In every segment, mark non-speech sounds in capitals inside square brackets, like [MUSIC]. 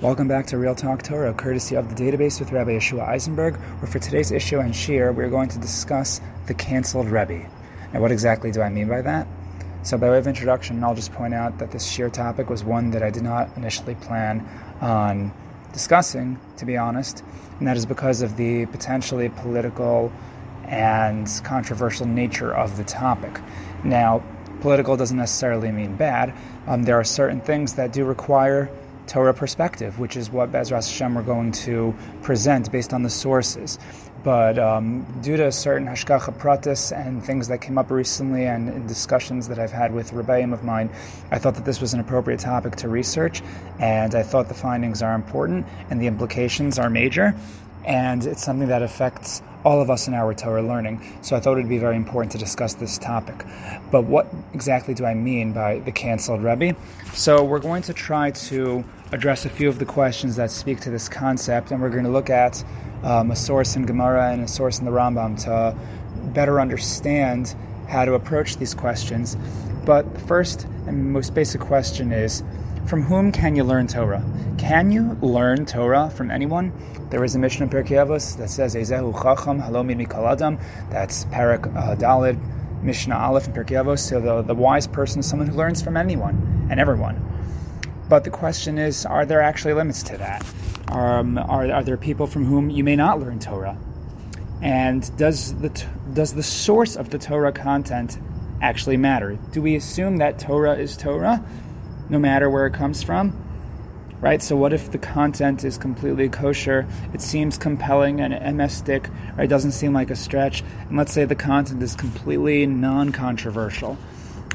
Welcome back to Real Talk Torah, courtesy of the database with Rabbi Yeshua Eisenberg, where for today's issue and shir, we're going to discuss the canceled Rebbe. Now, what exactly do I mean by that? So, by way of introduction, I'll just point out that this shiur topic was one that I did not initially plan on discussing, to be honest, and that is because of the potentially political and controversial nature of the topic. Now, political doesn't necessarily mean bad. Um, there are certain things that do require Torah perspective, which is what Bezras Hashem we're going to present based on the sources. But um, due to certain hashgacha pratis and things that came up recently and in discussions that I've had with rebbeim of mine, I thought that this was an appropriate topic to research, and I thought the findings are important and the implications are major, and it's something that affects all of us in our Torah learning. So I thought it would be very important to discuss this topic. But what exactly do I mean by the canceled Rebbe? So we're going to try to address a few of the questions that speak to this concept, and we're going to look at um, a source in Gemara and a source in the Rambam to better understand how to approach these questions. But the first and most basic question is from whom can you learn Torah? Can you learn Torah from anyone? There is a Mishnah in Pirkei Avos that says, Ezehu chacham halomi mikol adam. That's Parak uh, Dalid, Mishnah Aleph in Pirkei Avos. So the, the wise person is someone who learns from anyone and everyone. But the question is, are there actually limits to that? Um, are, are there people from whom you may not learn Torah? And does the, does the source of the Torah content actually matter? Do we assume that Torah is Torah, no matter where it comes from? Right? So, what if the content is completely kosher? It seems compelling and Emes-dic, right? It doesn't seem like a stretch. And let's say the content is completely non controversial.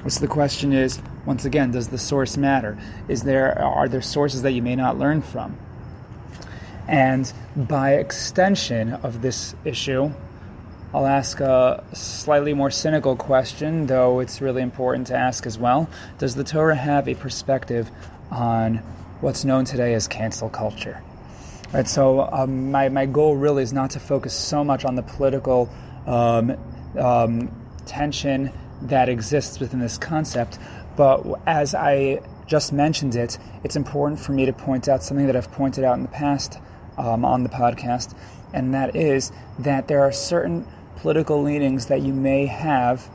So, the question is once again, does the source matter? Is there are there sources that you may not learn from? And by extension of this issue, I'll ask a slightly more cynical question, though it's really important to ask as well. Does the Torah have a perspective on what's known today as cancel culture? Right, so um, my, my goal really is not to focus so much on the political um, um, tension that exists within this concept, but as I just mentioned it, it's important for me to point out something that I've pointed out in the past um, on the podcast, and that is that there are certain political leanings that you may have,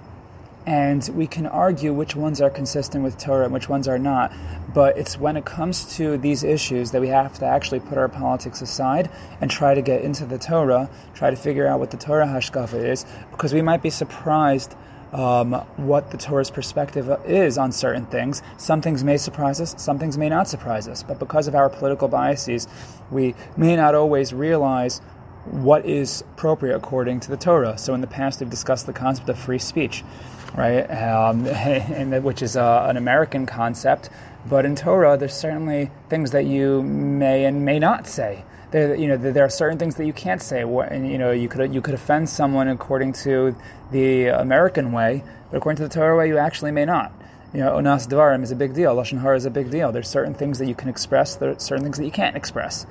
and we can argue which ones are consistent with Torah and which ones are not. But it's when it comes to these issues that we have to actually put our politics aside and try to get into the Torah, try to figure out what the Torah hashkafa is, because we might be surprised um, what the Torah's perspective is on certain things. Some things may surprise us, some things may not surprise us. But because of our political biases, we may not always realize what is appropriate according to the Torah. So in the past, we've discussed the concept of free speech, right? Um, [LAUGHS] and which is uh, an American concept. But in Torah, there's certainly things that you may and may not say there, you know, there are certain things that you can't say. And, you know, you could you could offend someone according to the American way, but according to the Torah way, you actually may not. You know, onas dvarim is a big deal. Lashon hara is a big deal. There's certain things that you can express. There are certain things that you can't express.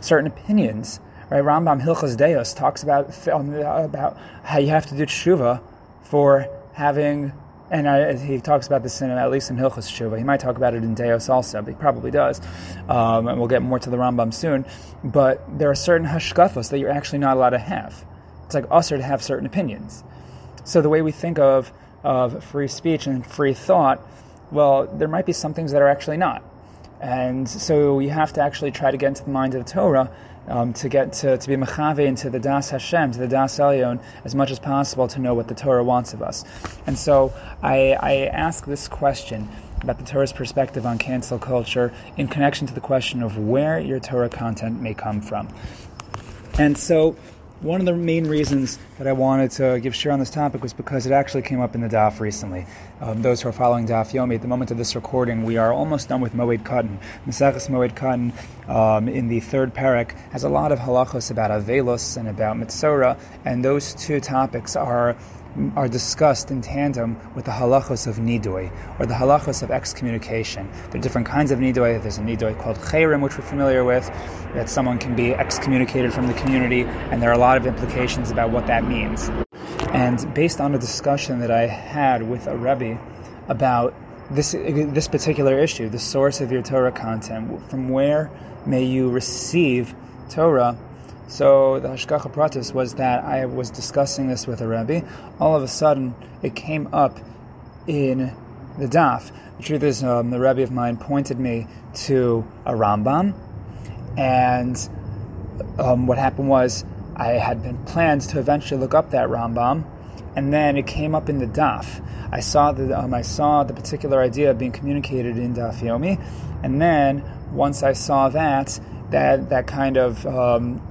Certain opinions, right? Rambam Hilchos Deos talks about um, about how you have to do tshuva for having and I, he talks about this in at least in Hilchos Shuva. He might talk about it in Deos also, but he probably does. Um, and we'll get more to the Rambam soon. But there are certain hashkafos that you're actually not allowed to have. It's like assur to have certain opinions. So the way we think of of free speech and free thought, well, there might be some things that are actually not. And so you have to actually try to get into the mind of the Torah um, to get to, to be mechave into the das Hashem, to the das Elyon, as much as possible to know what the Torah wants of us. And so I, I ask this question about the Torah's perspective on cancel culture in connection to the question of where your Torah content may come from. And so one of the main reasons that I wanted to give share on this topic was because it actually came up in the DAF recently. Um, those who are following DAF Yomi, at the moment of this recording, we are almost done with Moed Katan. Maseches Moed Katan um, in the third parak has a lot of halachos about Avelos and about Mitzora, and those two topics are are discussed in tandem with the halachos of nidui, or the halachos of excommunication. There are different kinds of nidui. There's a nidui called chayrim, which we're familiar with, that someone can be excommunicated from the community, and there are a lot of implications about what that means. And based on a discussion that I had with a rebbe about this this particular issue, the source of your Torah content, from where may you receive Torah. So the Hashgacha Pratis was that I was discussing this with a Rebbe. All of a sudden, it came up in the daf. The truth is, um, the Rebbe of mine pointed me to a Rambam, and um, what happened was I had been planned to eventually look up that Rambam, and then it came up in the daf. I saw the um, I saw the particular idea being communicated in Daf Yomi, and then once I saw that, that that kind of um,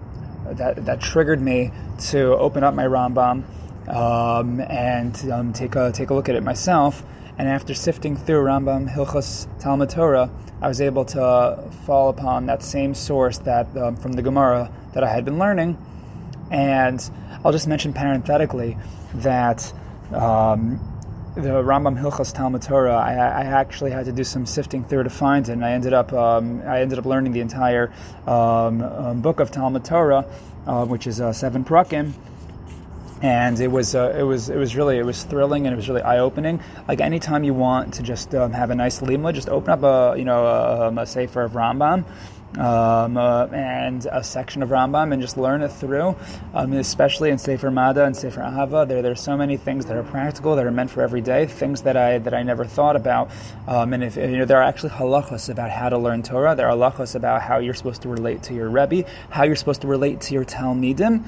that that triggered me to open up my Rambam um, and um, take a take a look at it myself. And after sifting through Rambam Hilchos Talmud Torah, I was able to fall upon that same source that um, from the Gemara that I had been learning. And I'll just mention parenthetically that um, the Rambam Hilchos Talmud Torah, I, I, actually had to do some sifting through to find it, and I ended up um, I ended up learning the entire um, um, book of Talmud Torah, uh, which is uh, seven prakim. And it was uh, it was it was really it was thrilling and it was really eye opening. Like anytime you want to just um, have a nice limud, just open up a you know a, um, a sefer of Rambam, um, uh, and a section of Rambam and just learn it through, um, especially in Sefer Mada and Sefer Ahava. There, there are so many things that are practical that are meant for every day, things that I that I never thought about. Um, and if you know, there are actually halachos about how to learn Torah. There are halachos about how you're supposed to relate to your Rebbe, how you're supposed to relate to your Talmidim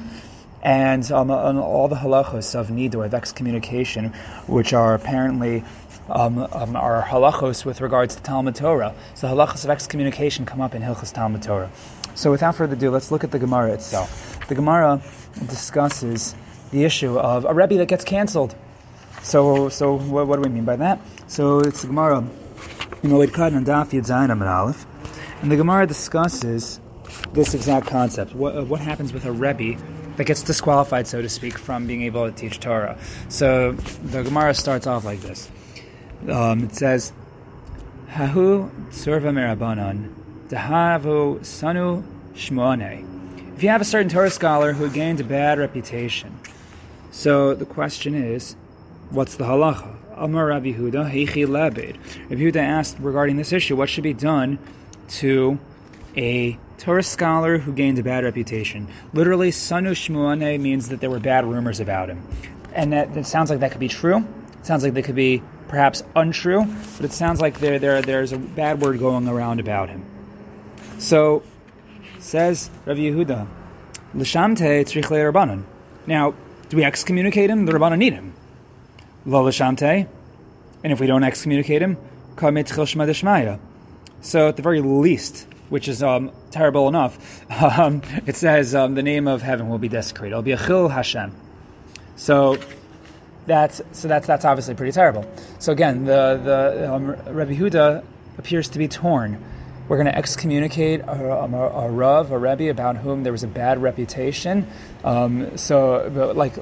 and um, on all the halachos of nido, of excommunication, which are apparently um, um, are halachos with regards to Talmud Torah. So halachos of excommunication come up in Hilchos Talmud Torah. So without further ado, let's look at the Gemara itself. The Gemara discusses the issue of a Rebbe that gets canceled. So, so what, what do we mean by that? So it's the Gemara in Moed Katan and Daf Yud and Aleph, and the Gemara discusses this exact concept. What, uh, what happens with a Rebbe that gets disqualified, so to speak, from being able to teach Torah? So the Gemara starts off like this um, it says, Hahu Tsurva Merabanan, Dahavu Sanu Shmoane. If you have a certain Torah scholar who gained a bad reputation, so the question is, what's the halacha? Amar Rabbi Yehuda, Heichi Labed. Rabbi Yehuda asked regarding this issue, what should be done to a Torah scholar who gained a bad reputation? Literally, Sanu Shmuane means that there were bad rumors about him. And that, that sounds like that could be true. It sounds like they could be perhaps untrue, but it sounds like there, there, there's a bad word going around about him. So, says Rav Yehuda, L'shamte tzrich rabbanon. Now, do we excommunicate him? The rabbanon need him. Lo l'shamte, and if we don't excommunicate him, so at the very least, which is um, terrible enough, [LAUGHS] um, it says um, the name of heaven will be desecrated. It'll be a chil Hashem. So that's so that's that's obviously pretty terrible. So again, the the um, Rabbi Yehuda appears to be torn. We're going to excommunicate a, um, a, a Rav, a Rebbe, about whom there was a bad reputation. Um, so, like,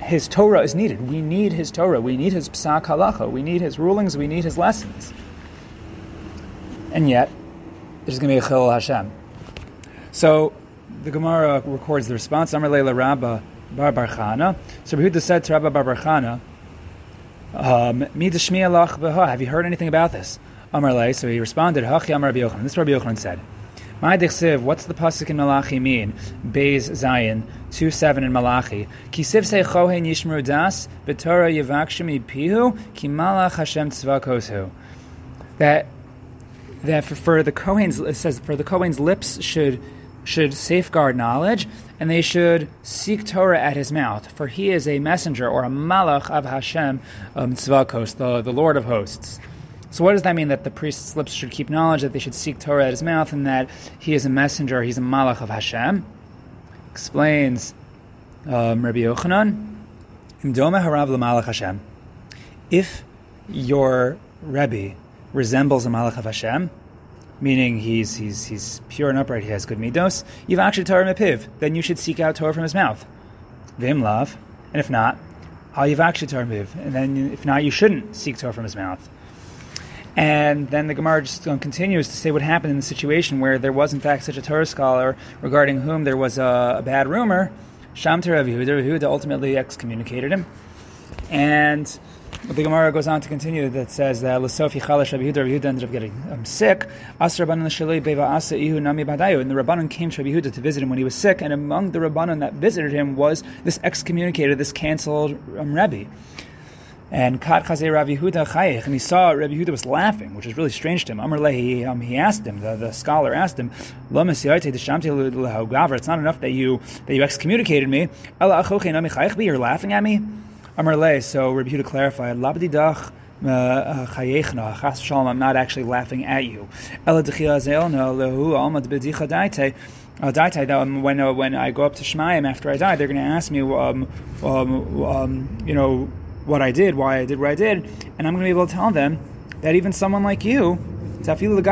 his Torah is needed. We need his Torah. We need his psak halacha. We need his rulings. We need his lessons. And yet, there's going to be a chil Hashem. So, the Gemara records the response. Amar Leila Rabbah Bar Barchana. So Rehuda said to Rabbi Bar Barchana, um, have you heard anything about this? Amar Lei, so he responded, Hachi Amar Rabbi Yochanan. This Rabbi Yochanan said, My Dichsiv, what's the pasuk in Malachi mean? Zayin, 2 7 in Malachi. Kisiv se chohen yishmeru das, b'torah yivakshim pihu, ki malach Hashem tzvakoshu. That that for, for the Kohen's it says for the Kohen's lips should should safeguard knowledge, and they should seek Torah at his mouth, for he is a messenger or a malach of Hashem, um, Tzvakos, the, the Lord of hosts. So, what does that mean? That the priest's lips should keep knowledge, that they should seek Torah at his mouth, and that he is a messenger, he's a malach of Hashem? Explains um, Rabbi Yochanan, Imdoma harav malach Hashem. If your Rebbe resembles a malach of Hashem, meaning he's he's he's pure and upright, he has good midos, you've actually Torah mepiv, then you should seek out Torah from his mouth. Vim love, and if not, al you've actually Torah mepiv, and then if not, you shouldn't seek Torah from his mouth. And then the Gemara just continues to say what happened in the situation where there was in fact such a Torah scholar regarding whom there was a, a bad rumor. Sham Rav Yehuda, Yehuda ultimately excommunicated him. And the Gemara goes on to continue that says that Lasofi Chalash Rabbi Yehuda, Rabbi ended up getting um, sick. Asr Rabbanan Shalei Beva Asa Ihu Nami Badayu. And the Rabbanan came to Rabbi to visit him when he was sick. And among the Rabbanan that visited him was this excommunicated, this canceled um, Rebbe. And Kat Chazei Rabbi Yehuda Chayich, and he saw Rabbi Yehuda was laughing, which is really strange to him. Amr he, um, he asked him, the, the scholar asked him, It's not enough that you that you excommunicated me. You're laughing at me. Amr so Rabbi Yehuda clarified, Labdidach uh, uh, I'm not actually laughing at you. Uh, um, when, uh, when I go up to Shemayim after I die, they're going to ask me, um, um, um, you know, what I did, why I did what I did, and I'm going to be able to tell them that even someone like you, they're going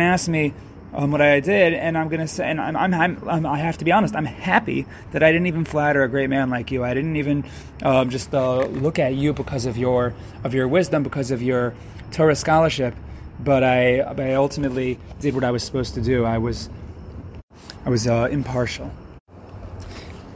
to ask me um, what I did, and I'm going to say, and I'm, I'm, I'm, i have to be honest, I'm happy that I didn't even flatter a great man like you. I didn't even um, just uh, look at you because of your of your wisdom, because of your Torah scholarship, but I, but I ultimately did what I was supposed to do. I was I was uh, impartial.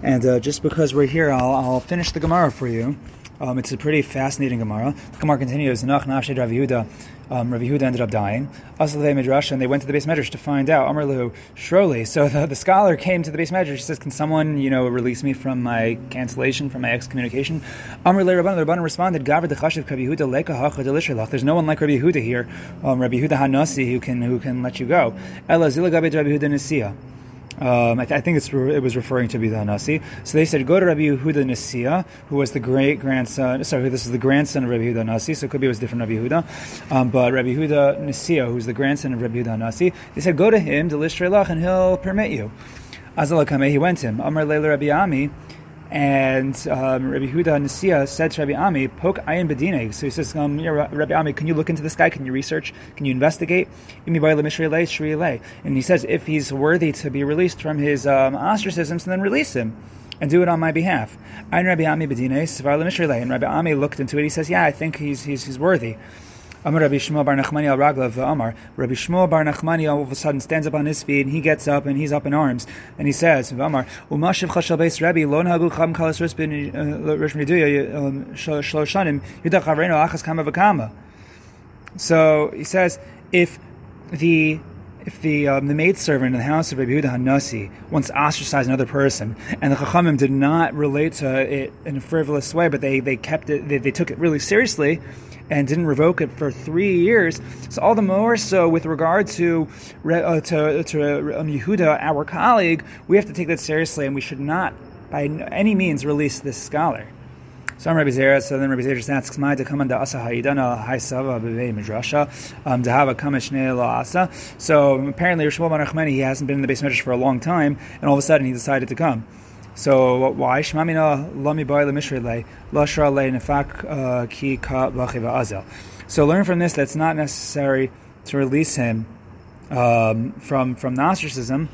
And uh, just because we're here, I'll, I'll, finish the Gemara for you. Um, it's a pretty fascinating Gemara. The Gemara continues, Nach Nafshed Rav Yehuda. Um, Rav Yehuda ended up dying. Asalei Midrash, and they went to the beis medrash to find out. Amrlu Shroli. So the, the, scholar came to the beis medrash. He says, "Can someone, you know, release me from my cancellation, from my excommunication?" Amrle Rabban. The Rabban responded, "Gavar dechashiv Rabbi Yehuda leka hacha. There's no one like Rabbi Yehuda here, um, Rabbi Yehuda Hanasi, who can who can let you go. Ela zila Rabbi Yehuda Nisia. Um, I, th- I, think it was referring to be the Nasi. So they said, go to Rabbi Yehuda Nisia, who was the great grandson. Sorry, this is the grandson of Rabbi Yehuda Nasi. So it could be it was different Rabbi Yehuda, um, but Rabbi Yehuda Nisia, who's the grandson of Rabbi Yehuda Nasi. They said, go to him, Lishrelach, and he'll permit you. Azalakame, he went to him. Amar Leila Rabbi Ami. And um, Rabbi Yehuda Nisia said to Rabbi Ami, "Poke ayin bedine." So he says, um, yeah, "Rabbi Ami, can you look into this guy? Can you research? Can you investigate?" And he says, "If he's worthy to be released from his um, ostracism, then release him." and do it on my behalf. And Rabbi Ami And Rabbi Ami looked into it. He says, "Yeah, I think he's he's, he's worthy." Amar Rabbi Shmuel Bar Nachmani al Raglav Amar. Rabbi Shmuel Bar Nachmani all of a sudden stands up on his feet and he gets up and he's up in arms and he says, Amar Umashiv Chashal Beis Rabbi Lo Nahagu Cham Kalas Rispin uh, Rish Meduya um, Shalosh Yudach Havreno Achas Kama V'Kama. So he says, if the if the um, the maidservant in the house of Rabbi Yehuda Hanasi once ostracized another person, and the Chachamim did not relate to it in a frivolous way, but they, they kept it, they, they took it really seriously, and didn't revoke it for three years. So all the more so with regard to uh, to, to um, Yehuda, our colleague, we have to take that seriously, and we should not by any means release this scholar. So I'm Rabbi Zera. So then Rabbi Zera just asks, "My to come under asa haidana haisava bevei midrasha um, to have a kamishne la asa." So apparently, Rishon Bar he hasn't been in the base for a long time, and all of a sudden he decided to come. So why shmamina lami boy lemishrele lashra le nefak uh, ki ka azel. So learn from this that's not necessary to release him um, from from ostracism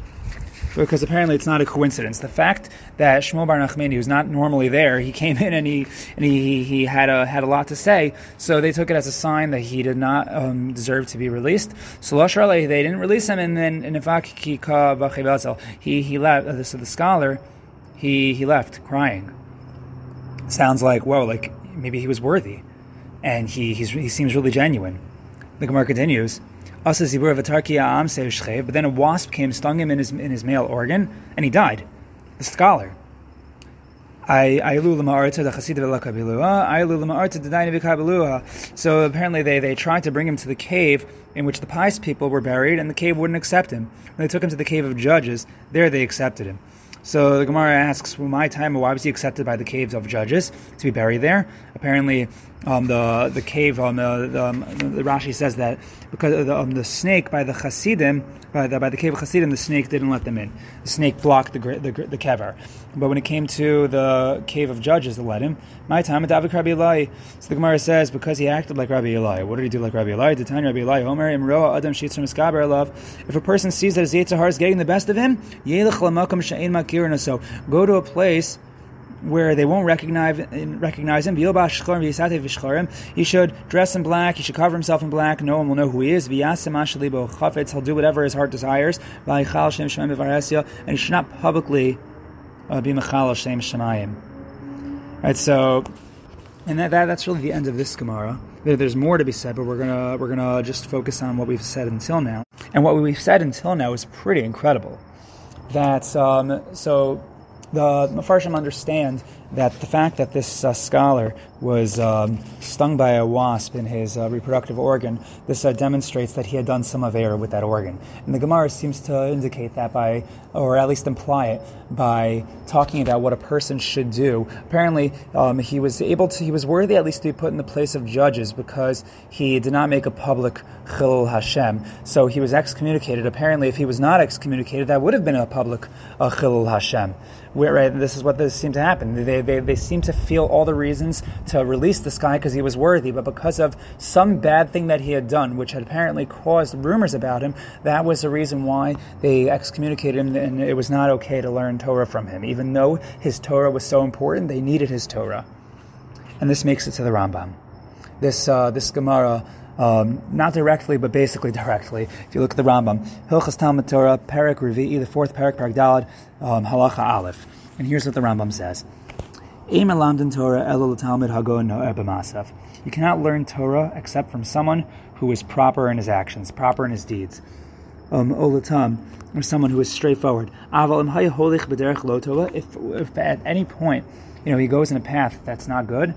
because apparently it's not a coincidence. The fact that Shmuel Bar Nachmani, who's not normally there, he came in and he and he, he had a had a lot to say. So they took it as a sign that he did not um, deserve to be released. So they didn't release him, and then in he he left. So the scholar he he left crying. Sounds like whoa, like maybe he was worthy, and he he seems really genuine. The Gemara continues. But then a wasp came, stung him in his in his male organ, and he died. The scholar. So apparently they, they tried to bring him to the cave in which the pious people were buried, and the cave wouldn't accept him. When they took him to the cave of judges, there they accepted him. So the Gemara asks, well, my time, why was he accepted by the caves of judges to be buried there? Apparently, um, the the cave, um, the, the, um, the Rashi says that because the, um, the snake by the Hasidim, by the, by the cave of Hasidim, the snake didn't let them in. The snake blocked the the, the kever. But when it came to the cave of judges, they let him. My time, at David Rabbi Ilai. So the Gemara says because he acted like Rabbi Ilai. What did he do like Rabbi Ilai? Did Rabbi Ilai? Omer Imroa Adam Shitzer love. If a person sees that his yetzer hara is getting the best of him, Yelech Lamakam Sha'in. So go to a place where they won't recognize recognize him. He should dress in black. He should cover himself in black. No one will know who he is. He'll do whatever his heart desires. And he should not publicly uh, be mechal shem shemayim. Right, so, and that, that that's really the end of this Gemara. There, there's more to be said, but we're gonna we're gonna just focus on what we've said until now. And what we've said until now is pretty incredible. That um, so the Mepharshim understand that the fact that this uh, scholar was um, stung by a wasp in his uh, reproductive organ, this uh, demonstrates that he had done some error with that organ. And the Gemara seems to indicate that by, or at least imply it, by talking about what a person should do. Apparently, um, he was able to, he was worthy at least to be put in the place of judges because he did not make a public chilul Hashem. So he was excommunicated. Apparently, if he was not excommunicated, that would have been a public uh, chilul Hashem. Where, right, this is what this seemed to happen. They, they, they seem to feel all the reasons to release this guy because he was worthy, but because of some bad thing that he had done, which had apparently caused rumors about him, that was the reason why they excommunicated him, and it was not okay to learn Torah from him. Even though his Torah was so important, they needed his Torah. And this makes it to the Rambam. This, uh, this Gemara um, not directly, but basically [LAUGHS] directly. If you look at the Rambam, Hilchas Talmud Torah, Perik Revi'i, the fourth Perik, Perik Dalad, um, Halacha Aleph. And here's what the Rambam says. You cannot learn Torah except from someone who is proper in his actions, proper in his deeds. Um, olatam, or someone who is straightforward. If, if at any point, you know, he goes in a path that's not good,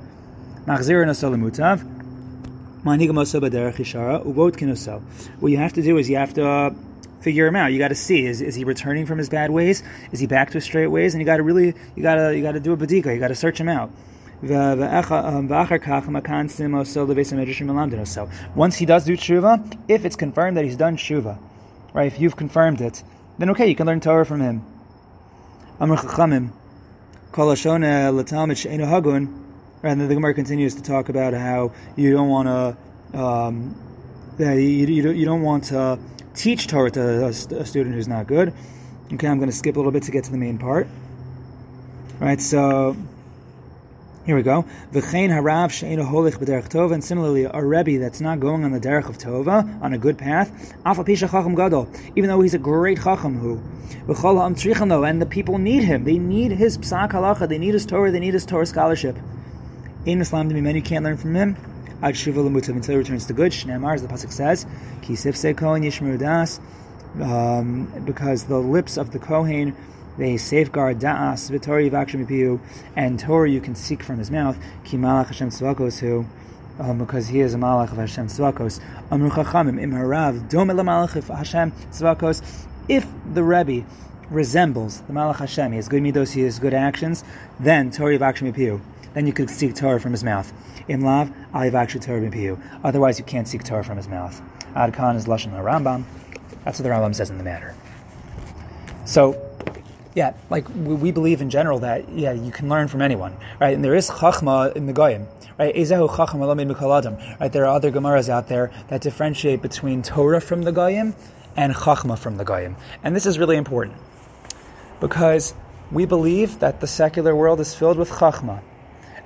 what you have to do is you have to figure him out. You got to see is, is he returning from his bad ways? Is he back to his straight ways? And you got to really you got to you got to do a badika. You got to search him out. So once he does do tshuva, if it's confirmed that he's done tshuva, right? If you've confirmed it, then okay, you can learn Torah from him. Kol Hagun. And then the Gemara continues to talk about how you don't want to, um, you, you, you don't want to teach Torah to a, a student who's not good. Okay, I'm going to skip a little bit to get to the main part. All right, so here we go. V'chein harav she'enu holich b'derech tova, and similarly, a rebbe that's not going on the derech of tova, on a good path, pisha chacham gadol, even though he's a great chacham who, v'chol ha'am tzrichano, and the people need him. They need his psak halacha, they need his Torah, they need his Torah scholarship. In Islam, to be men, you can't learn from him. Ad shiva l'mutav, until he returns to good. Shneimar, as the pasuk says, kisif se yishmeru das, um, because the lips of the kohen they safeguard da'as v'tori v'akshim and Torah you can seek from his mouth Hashem tzvakos who um, because he is a malach of Hashem tzvakos. Amru chachamim im harav dom el malach of Hashem tzvakos. If the Rebbe resembles the malach Hashem he has good midos he has good actions then Torah v'akshim then you could seek Torah from his mouth in lav ayivakshi Torah otherwise you can't seek Torah from his mouth Adkan is lashon Rambam that's what the Rambam says in the matter so yeah, like we believe in general that yeah, you can learn from anyone, right? And there is chachma in the goyim, right? Ezehu chachma right? There are other gemaras out there that differentiate between Torah from the goyim and chachma from the goyim, and this is really important because we believe that the secular world is filled with chachma,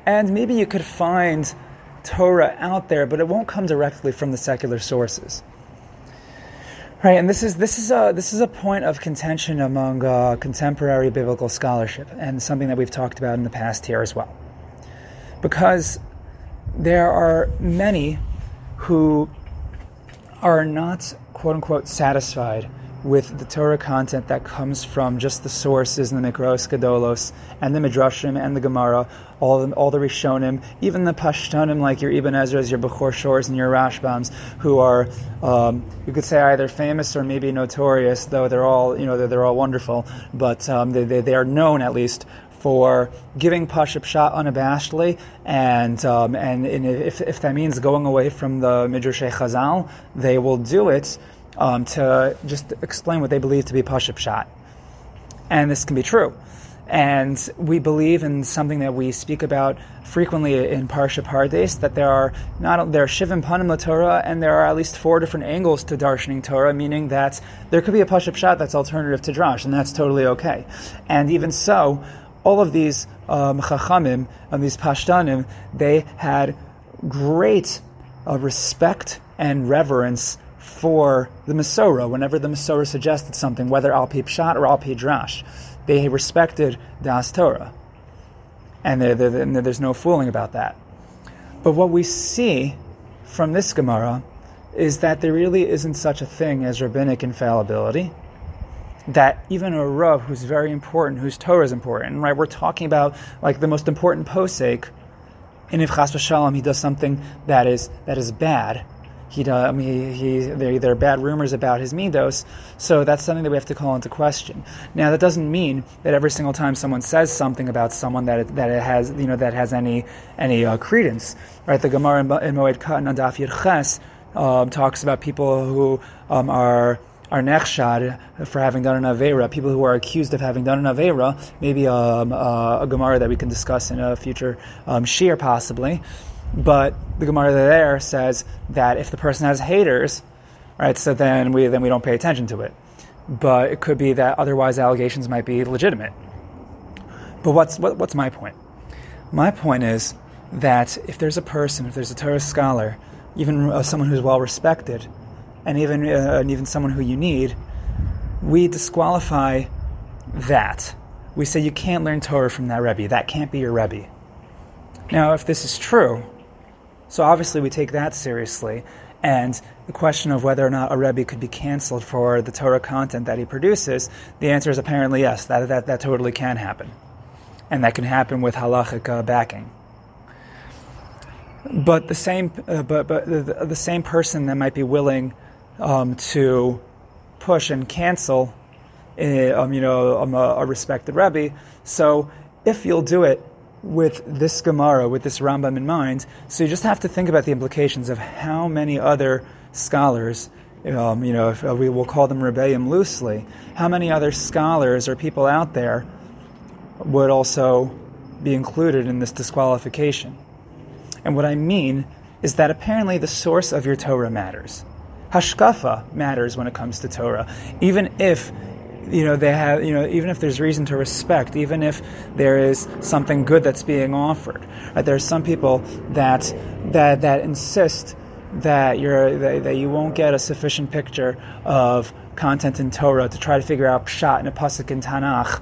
and maybe you could find Torah out there, but it won't come directly from the secular sources. Right, and this is this is a this is a point of contention among uh, contemporary biblical scholarship, and something that we've talked about in the past here as well, because there are many who are not quote unquote satisfied with the Torah content that comes from just the sources in the Mikros Gedolos and the Midrashim and the Gemara, all the, all the Rishonim, even the Pashtanim like your Ibn Ezra's, your Bechor Shores, and your Rashbams, who are, um, you could say either famous or maybe notorious, though they're all, you know, they're, they're all wonderful, but um, they, they, they are known at least for giving Pashup Shot unabashedly, and um, and if, if that means going away from the Midrash Chazal, they will do it um, to just explain what they believe to be Pashup Shot. And this can be true. And we believe in something that we speak about frequently in Parsha Pardes that there are not there are Shivim Panim Torah and there are at least four different angles to darshaning Torah, meaning that there could be a Pashup Shot that's alternative to Drash, and that's totally okay. And even so, all of these um, Chachamim and these Pashtanim, they had great uh, respect and reverence for the Masorah whenever the Masorah suggested something, whether al pi or al pi drash. They respected Das Torah. and there, there, there's no fooling about that. But what we see from this Gemara is that there really isn't such a thing as rabbinic infallibility. That even a Rav who's very important, whose Torah is important, right? We're talking about like the most important posek, and if Chas v'shalom he does something that is that is bad, he, I mean, he, he, there, are bad rumors about his midos, so that's something that we have to call into question. Now, that doesn't mean that every single time someone says something about someone that it, that it has, you know, that has any any uh, credence, right? The Gemara in, Moed Katan on Daf Yud Ches um, talks about people who um, are are nechshad for having done an avera, people who are accused of having done an avera, maybe um, uh, a Gemara that we can discuss in a future um, possibly. But the Gemara there says that if the person has haters, right, so then we then we don't pay attention to it. But it could be that otherwise allegations might be legitimate. But what's what, what's my point? My point is that if there's a person, if there's a Torah scholar, even uh, someone who's well respected, and even uh, and even someone who you need, we disqualify that. We say you can't learn Torah from that Rebbe. That can't be your Rebbe. Now, if this is true, so obviously we take that seriously. And the question of whether or not a Rebbe could be canceled for the Torah content that he produces, the answer is apparently yes, that, that, that totally can happen. And that can happen with halachic uh, backing. But the same, uh, but, but the, the, same person that might be willing um, to push and cancel, uh, um, you know, um, a, a respected Rebbe. So if you'll do it with this Gemara, with this Rambam in mind. So you just have to think about the implications of how many other scholars, um, you know, if, uh, we will call them Rebbeim loosely, how many other scholars or people out there would also be included in this disqualification. And what I mean is that apparently the source of your Torah matters. Hashkafa matters when it comes to Torah, even if you know they have you know even if there's reason to respect even if there is something good that's being offered right? there's some people that that that insist that you're that, that, you won't get a sufficient picture of content in Torah to try to figure out pshat in a pasuk in Tanakh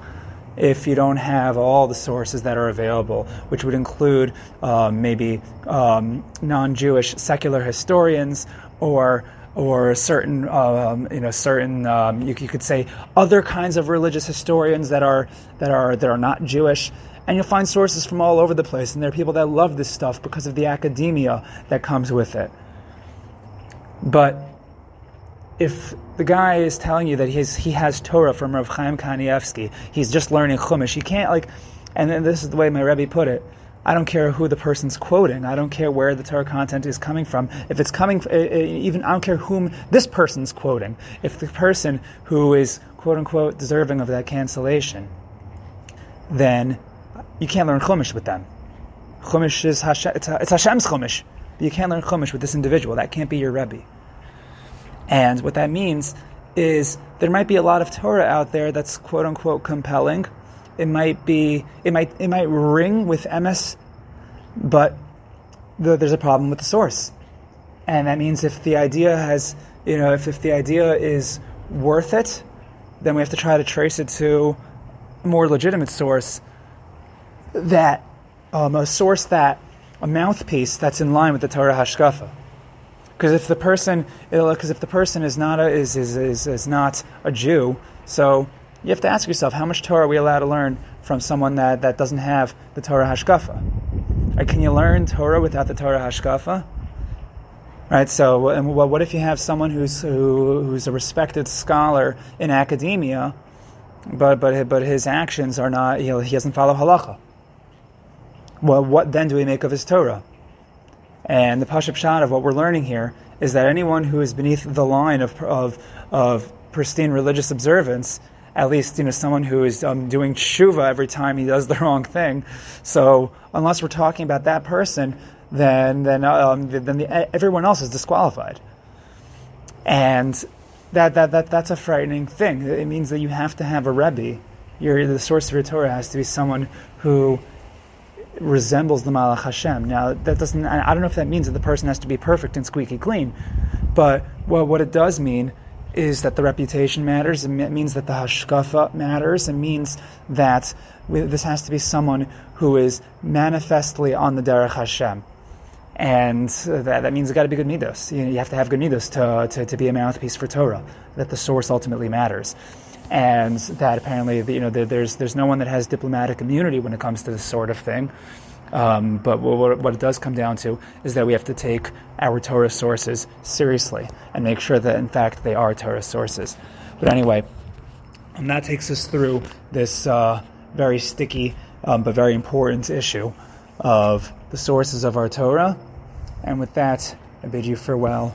if you don't have all the sources that are available, which would include um, maybe um, non-Jewish secular historians or or certain, um, you know, certain, um, you, you, could say, other kinds of religious historians that are that are that are not Jewish, and you'll find sources from all over the place. And there are people that love this stuff because of the academia that comes with it. But if the guy is telling you that he's, he has Torah from Rav Chaim Kanievsky, he's just learning Chumash, he can't like, and then this is the way my Rebbe put it I don't care who the person's quoting. I don't care where the Torah content is coming from. If it's coming, eh, eh, even I don't care whom this person's quoting. If the person who is quote unquote deserving of that cancellation, then you can't learn Chumash with them. Chumash is Hashem, it's, Hashem's Chumash. But you can't learn Chumash with this individual. That can't be your Rebbe. And what that means is there might be a lot of Torah out there that's quote unquote compelling, it might be it might it might ring with emes, but the, there's a problem with the source, and that means if the idea has you know if, if the idea is worth it, then we have to try to trace it to a more legitimate source. That um, a source that a mouthpiece that's in line with the Torah Hashkafa. Because if the person, because if the person is not a, is, is, is, is not a Jew, so you have to ask yourself, how much Torah are we allowed to learn from someone that, that doesn't have the Torah Hashkafa? Right, can you learn Torah without the Torah Hashkafa? Right, so and well, what if you have someone who's, who, who's a respected scholar in academia, but, but, but his actions are not, you know, he doesn't follow halacha? Well, what then do we make of his Torah? And the Pashup Shad of what we're learning here is that anyone who is beneath the line of, of, of pristine religious observance at least you know someone who is um, doing tshuva every time he does the [LAUGHS] wrong thing. So unless we're talking about that person, then then um, then the, everyone else is disqualified, and that, that that that's a frightening thing. It means that you have to have a rebbe. Your the source of your Torah has to be someone who resembles the Malach Hashem. Now that doesn't. I don't know if that means that the person has to be perfect and squeaky clean, but well, what it does mean is that the reputation matters. It means that the hashkafa matters. It means that this has to be someone who is manifestly on the derech Hashem. And uh, that, that means it's got to be good midos. You, know, you have to have good midos to, to, to be a mouthpiece for Torah, that the source ultimately matters and that apparently you know there's there's no one that has diplomatic immunity when it comes to this sort of thing. Um, but what, it does come down to is that we have to take our Torah sources seriously and make sure that in fact they are Torah sources. But anyway, and that takes us through this uh, very sticky um, but very important issue of the sources of our Torah. And with that, I bid you farewell.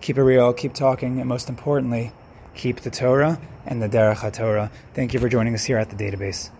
Keep it real, keep talking, and most importantly, keep the Torah and the Derech HaTorah. Thank you for joining us here at the database.